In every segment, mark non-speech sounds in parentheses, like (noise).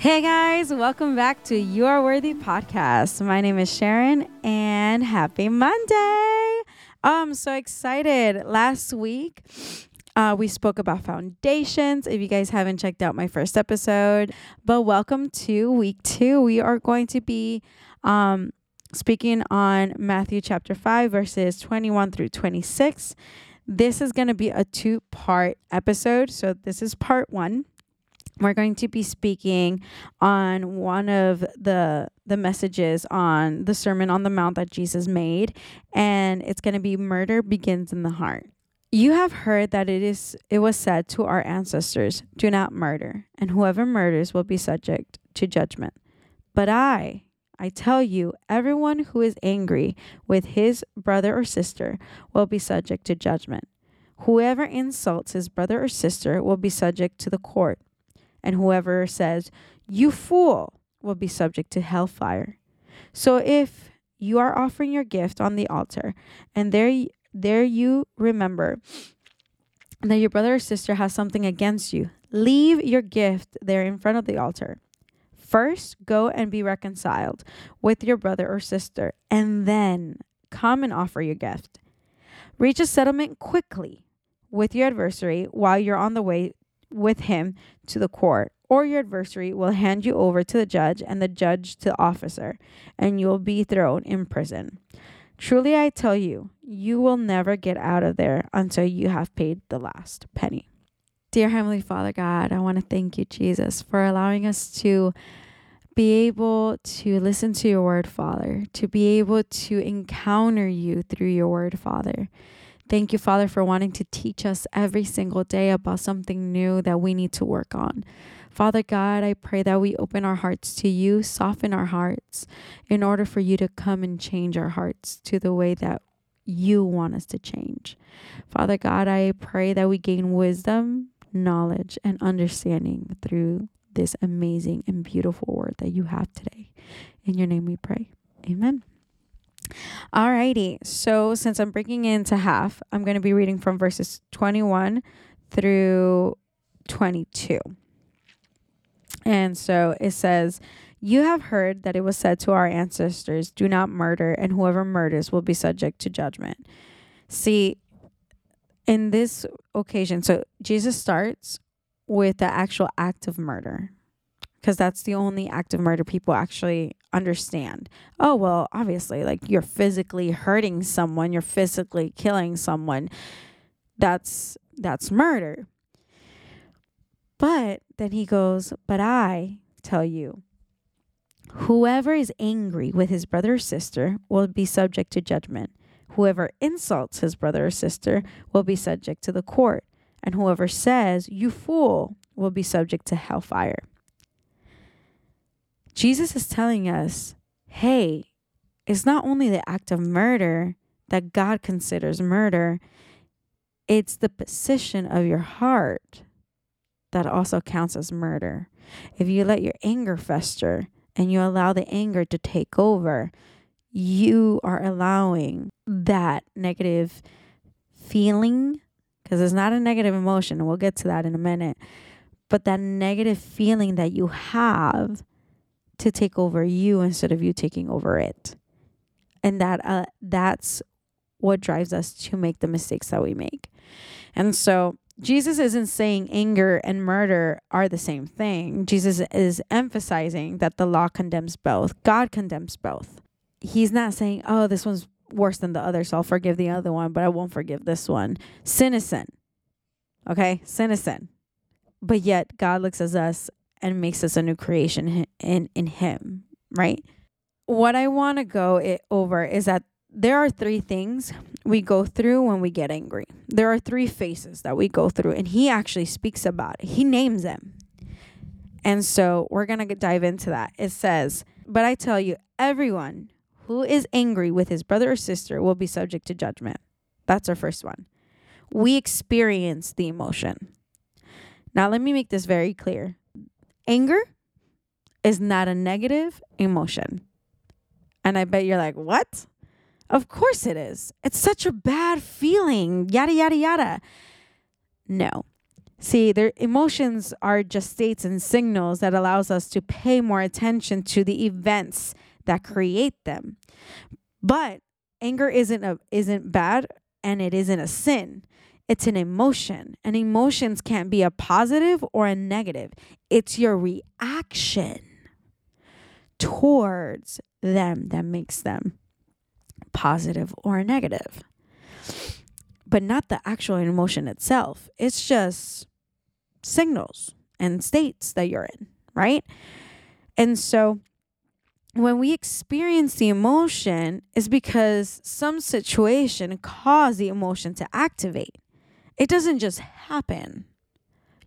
Hey guys, welcome back to Your Worthy podcast. My name is Sharon and happy Monday. I'm so excited. Last week, uh, we spoke about foundations. If you guys haven't checked out my first episode, but welcome to week two. We are going to be um, speaking on Matthew chapter 5, verses 21 through 26. This is going to be a two part episode. So, this is part one we're going to be speaking on one of the the messages on the sermon on the mount that Jesus made and it's going to be murder begins in the heart. You have heard that it is it was said to our ancestors do not murder and whoever murders will be subject to judgment. But i I tell you, everyone who is angry with his brother or sister will be subject to judgment. Whoever insults his brother or sister will be subject to the court and whoever says, You fool, will be subject to hellfire. So if you are offering your gift on the altar, and there, there you remember that your brother or sister has something against you, leave your gift there in front of the altar. First, go and be reconciled with your brother or sister, and then come and offer your gift. Reach a settlement quickly with your adversary while you're on the way with him to the court, or your adversary will hand you over to the judge and the judge to the officer, and you will be thrown in prison. Truly, I tell you, you will never get out of there until you have paid the last penny. Dear Heavenly Father God, I want to thank you, Jesus, for allowing us to be able to listen to your word, Father, to be able to encounter you through your word, Father. Thank you, Father, for wanting to teach us every single day about something new that we need to work on. Father God, I pray that we open our hearts to you, soften our hearts in order for you to come and change our hearts to the way that you want us to change. Father God, I pray that we gain wisdom, knowledge, and understanding through this amazing and beautiful word that you have today. In your name we pray. Amen. Alrighty. So since I'm breaking into half, I'm going to be reading from verses 21 through 22. And so it says, You have heard that it was said to our ancestors, Do not murder, and whoever murders will be subject to judgment. See, in this occasion, so Jesus starts with the actual act of murder because that's the only act of murder people actually understand. Oh, well, obviously, like you're physically hurting someone, you're physically killing someone. That's that's murder. But then he goes, "But I tell you, whoever is angry with his brother or sister will be subject to judgment. Whoever insults his brother or sister will be subject to the court, and whoever says, "You fool," will be subject to hellfire." Jesus is telling us, hey, it's not only the act of murder that God considers murder, it's the position of your heart that also counts as murder. If you let your anger fester and you allow the anger to take over, you are allowing that negative feeling, because it's not a negative emotion, we'll get to that in a minute, but that negative feeling that you have to take over you instead of you taking over it. And that uh, that's what drives us to make the mistakes that we make. And so Jesus isn't saying anger and murder are the same thing. Jesus is emphasizing that the law condemns both. God condemns both. He's not saying, "Oh, this one's worse than the other, so I'll forgive the other one, but I won't forgive this one." Sin is sin. Okay? Sin is sin. But yet God looks at us and makes us a new creation in in him, right? What I want to go it over is that there are three things we go through when we get angry. There are three phases that we go through and he actually speaks about it. He names them. And so we're going to dive into that. It says, "But I tell you, everyone who is angry with his brother or sister will be subject to judgment." That's our first one. We experience the emotion. Now, let me make this very clear. Anger is not a negative emotion. And I bet you're like, what? Of course it is. It's such a bad feeling. Yada, yada, yada. No. See, their emotions are just states and signals that allows us to pay more attention to the events that create them. But anger isn't a isn't bad and it isn't a sin. It's an emotion. And emotions can't be a positive or a negative. It's your reaction towards them that makes them positive or negative. But not the actual emotion itself. It's just signals and states that you're in, right? And so when we experience the emotion it's because some situation caused the emotion to activate. It doesn't just happen.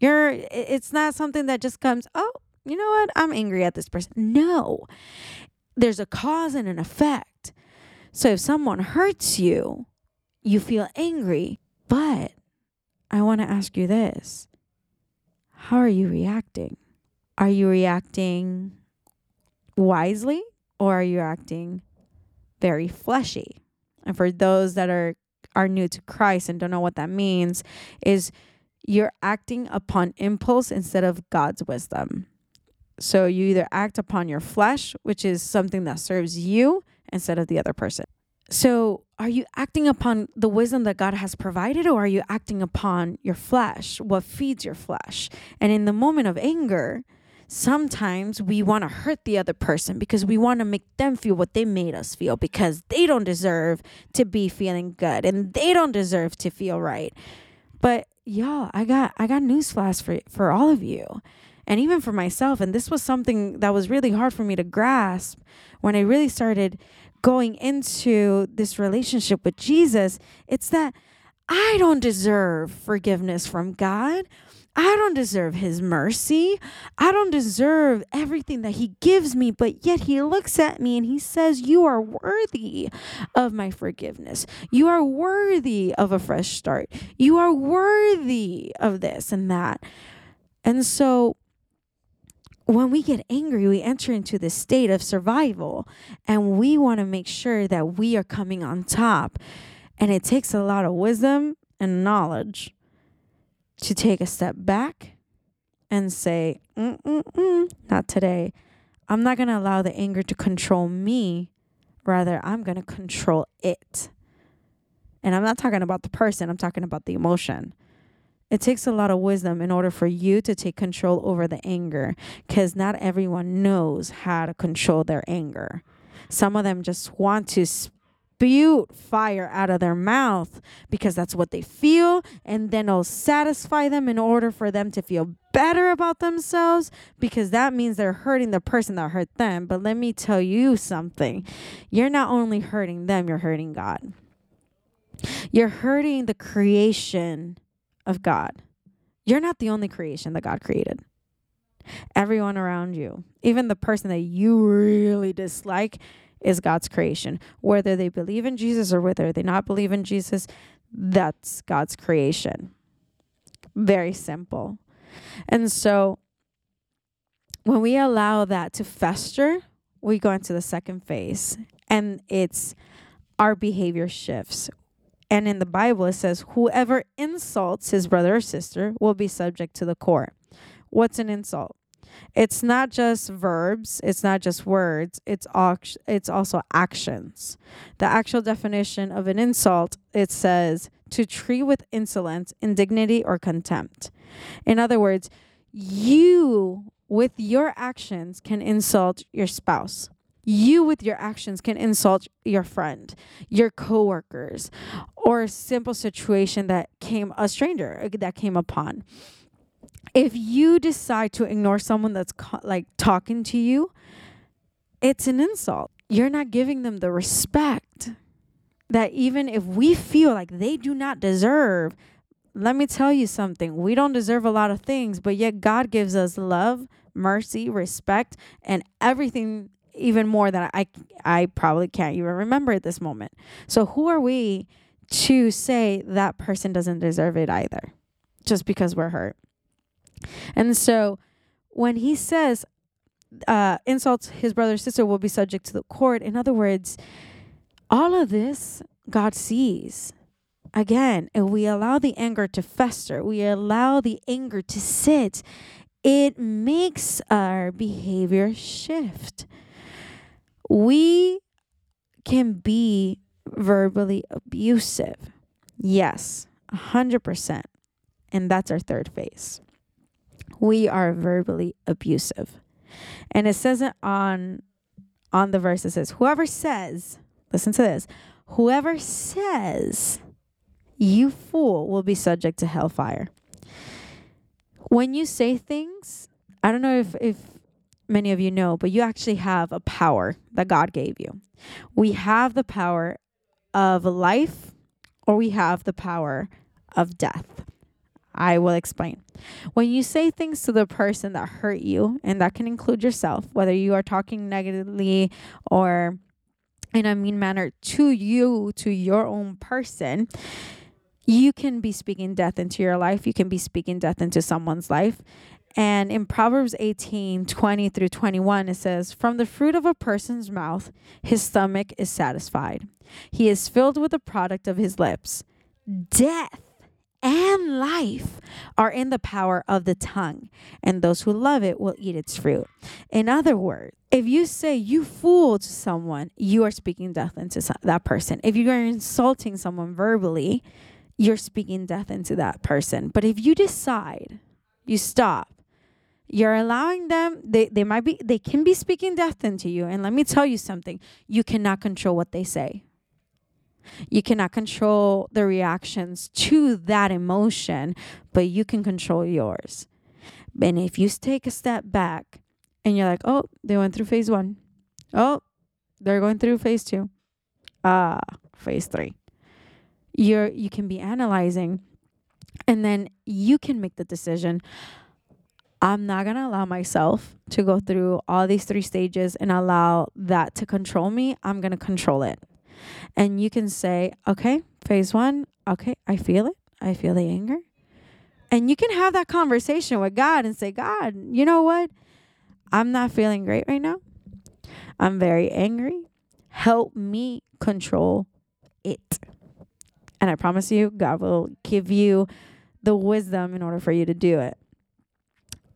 You're it's not something that just comes, "Oh, you know what? I'm angry at this person." No. There's a cause and an effect. So if someone hurts you, you feel angry, but I want to ask you this. How are you reacting? Are you reacting wisely or are you acting very fleshy? And for those that are are new to Christ and don't know what that means is you're acting upon impulse instead of God's wisdom. So you either act upon your flesh, which is something that serves you instead of the other person. So are you acting upon the wisdom that God has provided or are you acting upon your flesh, what feeds your flesh? And in the moment of anger, sometimes we want to hurt the other person because we want to make them feel what they made us feel because they don't deserve to be feeling good and they don't deserve to feel right. But y'all, I got I got newsflash for for all of you. And even for myself, and this was something that was really hard for me to grasp when I really started going into this relationship with Jesus. It's that I don't deserve forgiveness from God. I don't deserve his mercy. I don't deserve everything that he gives me, but yet he looks at me and he says, You are worthy of my forgiveness. You are worthy of a fresh start. You are worthy of this and that. And so when we get angry, we enter into this state of survival and we want to make sure that we are coming on top. And it takes a lot of wisdom and knowledge to take a step back and say, Mm-mm-mm, not today. I'm not going to allow the anger to control me. Rather, I'm going to control it. And I'm not talking about the person, I'm talking about the emotion. It takes a lot of wisdom in order for you to take control over the anger because not everyone knows how to control their anger. Some of them just want to spew fire out of their mouth because that's what they feel, and then it'll satisfy them in order for them to feel better about themselves because that means they're hurting the person that hurt them. But let me tell you something you're not only hurting them, you're hurting God. You're hurting the creation of God. You're not the only creation that God created. Everyone around you, even the person that you really dislike, is God's creation. Whether they believe in Jesus or whether they not believe in Jesus, that's God's creation. Very simple. And so when we allow that to fester, we go into the second phase and it's our behavior shifts. And in the Bible, it says, whoever insults his brother or sister will be subject to the court. What's an insult? It's not just verbs, it's not just words, it's it's also actions. The actual definition of an insult, it says to treat with insolence, indignity or contempt. In other words, you with your actions can insult your spouse. You with your actions can insult your friend, your coworkers, or a simple situation that came a stranger uh, that came upon if you decide to ignore someone that's co- like talking to you, it's an insult. You're not giving them the respect that even if we feel like they do not deserve, let me tell you something. We don't deserve a lot of things, but yet God gives us love, mercy, respect, and everything even more that I I probably can't even remember at this moment. So who are we to say that person doesn't deserve it either just because we're hurt? And so when he says uh, insults his brother or sister will be subject to the court, in other words, all of this God sees. again, if we allow the anger to fester, we allow the anger to sit, it makes our behavior shift. We can be verbally abusive. Yes, 100%. And that's our third phase. We are verbally abusive. And it says it on on the verse it says whoever says, listen to this, whoever says you fool will be subject to hellfire. When you say things, I don't know if if many of you know, but you actually have a power that God gave you. We have the power of life or we have the power of death. I will explain. When you say things to the person that hurt you, and that can include yourself, whether you are talking negatively or in a mean manner to you, to your own person, you can be speaking death into your life. You can be speaking death into someone's life. And in Proverbs 18 20 through 21, it says, From the fruit of a person's mouth, his stomach is satisfied. He is filled with the product of his lips. Death and life are in the power of the tongue, and those who love it will eat its fruit. In other words, if you say you fool to someone, you are speaking death into that person. If you are insulting someone verbally, you're speaking death into that person. But if you decide, you stop, you're allowing them, they, they might be, they can be speaking death into you. And let me tell you something you cannot control what they say. You cannot control the reactions to that emotion, but you can control yours. And if you take a step back and you're like, oh, they went through phase one. Oh, they're going through phase two. Ah, phase three. You're you can be analyzing and then you can make the decision. I'm not going to allow myself to go through all these three stages and allow that to control me. I'm going to control it. And you can say, okay, phase one, okay, I feel it. I feel the anger. And you can have that conversation with God and say, God, you know what? I'm not feeling great right now. I'm very angry. Help me control it. And I promise you, God will give you the wisdom in order for you to do it.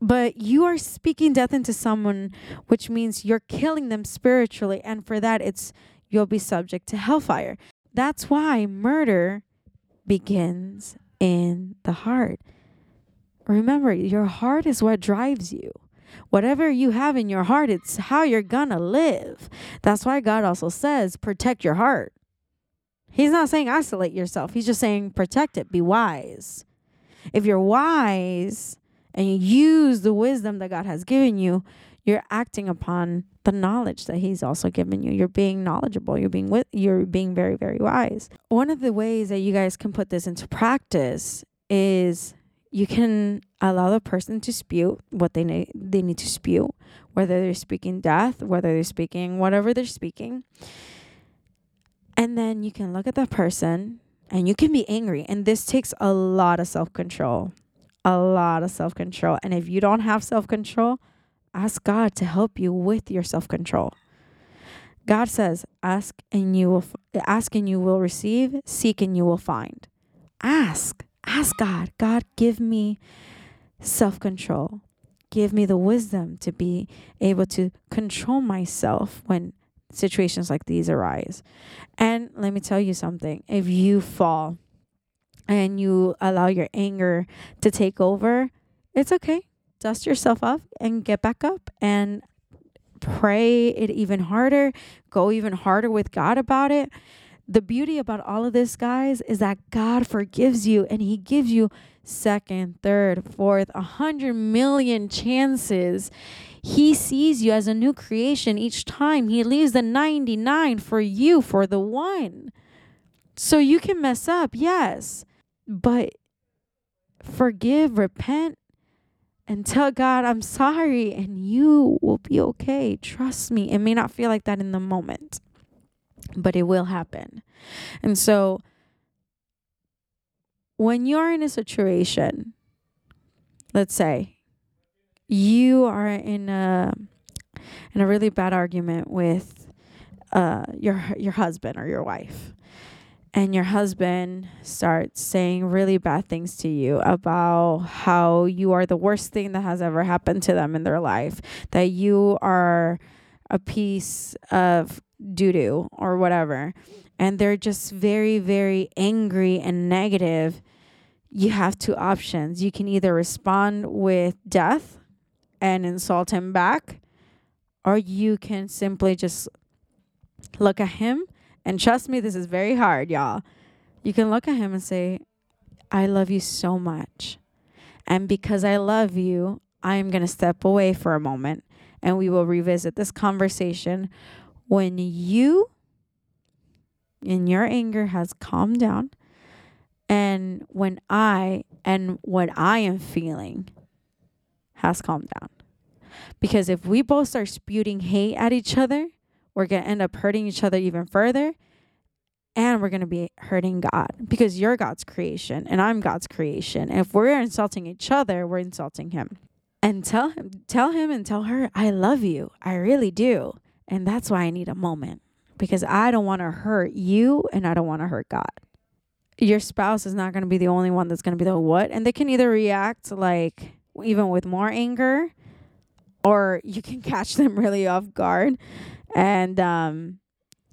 But you are speaking death into someone, which means you're killing them spiritually. And for that, it's you'll be subject to hellfire. That's why murder begins in the heart. Remember, your heart is what drives you. Whatever you have in your heart, it's how you're gonna live. That's why God also says, protect your heart. He's not saying isolate yourself, He's just saying protect it, be wise. If you're wise and you use the wisdom that God has given you, you're acting upon the knowledge that he's also given you. You're being knowledgeable. You're being with you're being very very wise. One of the ways that you guys can put this into practice is you can allow the person to spew what they need they need to spew, whether they're speaking death, whether they're speaking whatever they're speaking. And then you can look at that person and you can be angry. And this takes a lot of self control. A lot of self control. And if you don't have self control, ask God to help you with your self control. God says, "Ask and you will ask and you will receive, seek and you will find." Ask, ask God. God, give me self-control. Give me the wisdom to be able to control myself when situations like these arise. And let me tell you something. If you fall and you allow your anger to take over, it's okay dust yourself off and get back up and pray it even harder, go even harder with God about it. The beauty about all of this, guys, is that God forgives you and He gives you second, third, fourth, a hundred million chances. He sees you as a new creation each time. He leaves the 99 for you, for the one. So you can mess up, yes, but forgive, repent, and tell God, I'm sorry, and you will be okay. Trust me. It may not feel like that in the moment, but it will happen. And so, when you're in a situation, let's say you are in a in a really bad argument with uh, your your husband or your wife, and your husband starts saying really bad things to you about how you are the worst thing that has ever happened to them in their life, that you are a piece of doo doo or whatever, and they're just very, very angry and negative, you have two options. You can either respond with death and insult him back, or you can simply just look at him and trust me, this is very hard, y'all. You can look at him and say, I love you so much. And because I love you, I am going to step away for a moment and we will revisit this conversation when you, in your anger, has calmed down and when I and what I am feeling has calmed down. Because if we both start spewing hate at each other, we're going to end up hurting each other even further. And we're going to be hurting God because you're God's creation and I'm God's creation. And if we're insulting each other, we're insulting Him. And tell him, tell him and tell her, I love you. I really do. And that's why I need a moment because I don't want to hurt you and I don't want to hurt God. Your spouse is not going to be the only one that's going to be the what. And they can either react like even with more anger or you can (laughs) catch them really off guard and um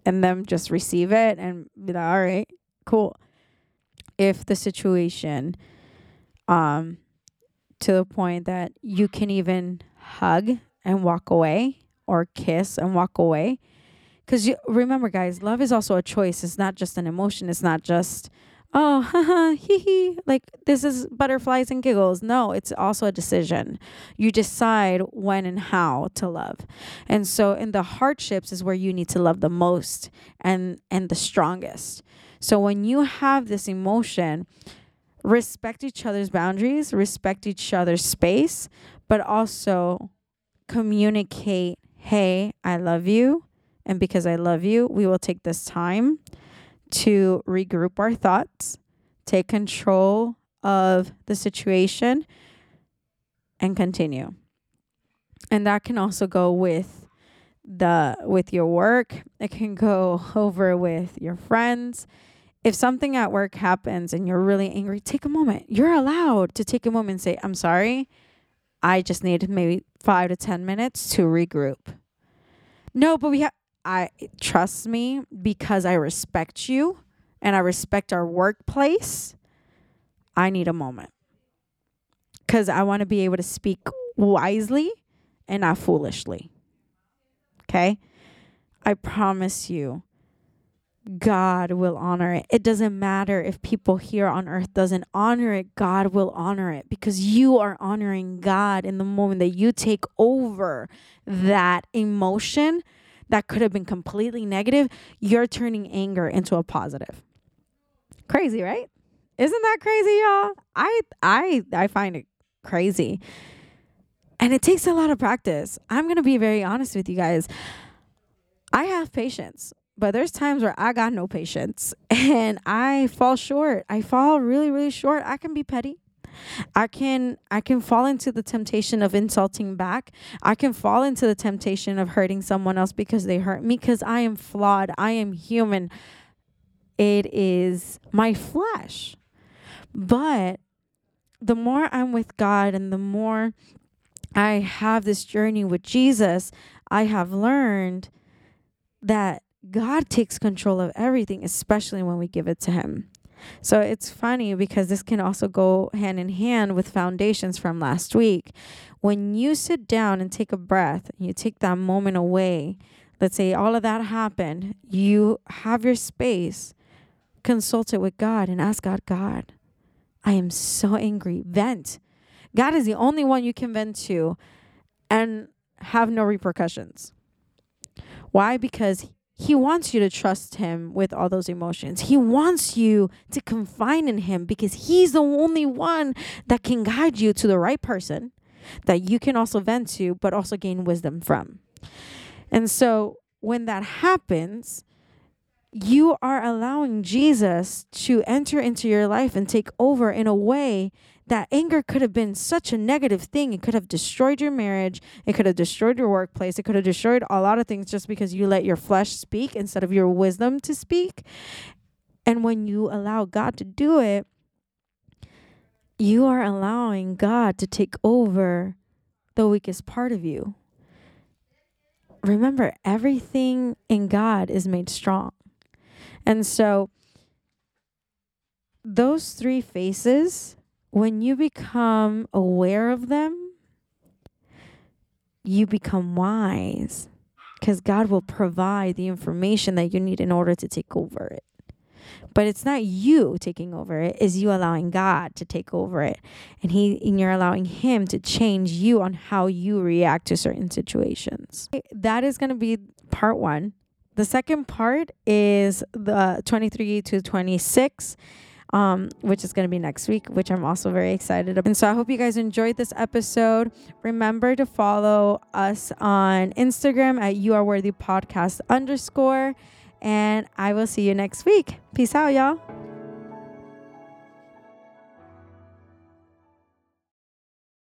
and them just receive it and be like, all right, cool. If the situation um to the point that you can even hug and walk away or kiss and walk away. Because you remember, guys, love is also a choice. It's not just an emotion. It's not just oh, haha, hee hee, like this is butterflies and giggles. No, it's also a decision. You decide when and how to love. And so in the hardships is where you need to love the most and and the strongest. So when you have this emotion, respect each other's boundaries, respect each other's space, but also communicate, "Hey, I love you." And because I love you, we will take this time to regroup our thoughts, take control of the situation, and continue. And that can also go with the with your work. It can go (laughs) over with your friends. If something at work happens and you're really angry, take a moment. You're allowed to take a moment and say, "I'm sorry. I just need maybe 5 to 10 minutes to regroup." No, but we have I trust me because I respect you and I respect our workplace. I need a moment because I want to be able to speak wisely and not foolishly. Okay? I promise you God will honor it. It doesn't matter if people here on earth doesn't honor it, God will honor it because you are honoring God in the moment that you take over that emotion that could have been completely negative, you're turning anger into a positive. Crazy, right? Isn't that crazy, y'all? I I I find it crazy. And it takes a lot of practice. I'm going to be very honest with you guys. I have patience, but there's times where I got no patience (laughs) and I fall short. I fall really really short. I can be petty. I can I can fall into the temptation of insulting back. I can fall into the temptation of hurting someone else because they hurt me because I am flawed. I am human. It is my flesh. But the more I'm with God and the more I have this journey with Jesus, I have learned that God takes control of everything, especially when we give it to Him. So it's funny because this can also go hand in hand with foundations from last week. When you sit down and take a breath, you take that moment away, let's say all of that happened, you have your space, consult it with God and ask God, God, I am so angry. Vent. God is the only one you can vent to and have no repercussions. Why? Because he wants you to trust him with all those emotions. He wants you to confine in him because he's the only one that can guide you to the right person that you can also vent to, but also gain wisdom from. And so when that happens, you are allowing Jesus to enter into your life and take over in a way that anger could have been such a negative thing. It could have destroyed your marriage. It could have destroyed your workplace. It could have destroyed a lot of things just because you let your flesh speak instead of your wisdom to speak. And when you allow God to do it, you are allowing God to take over the weakest part of you. Remember, everything in God is made strong. And so, those three faces, when you become aware of them, you become wise because God will provide the information that you need in order to take over it. But it's not you taking over it, it, is you allowing God to take over it. And he and you're allowing him to change you on how you react to certain situations. That is going to be part 1. The second part is the 23 to 26 um, which is going to be next week, which I'm also very excited about. And so I hope you guys enjoyed this episode. Remember to follow us on Instagram at You Are Worthy Podcast underscore. And I will see you next week. Peace out, y'all.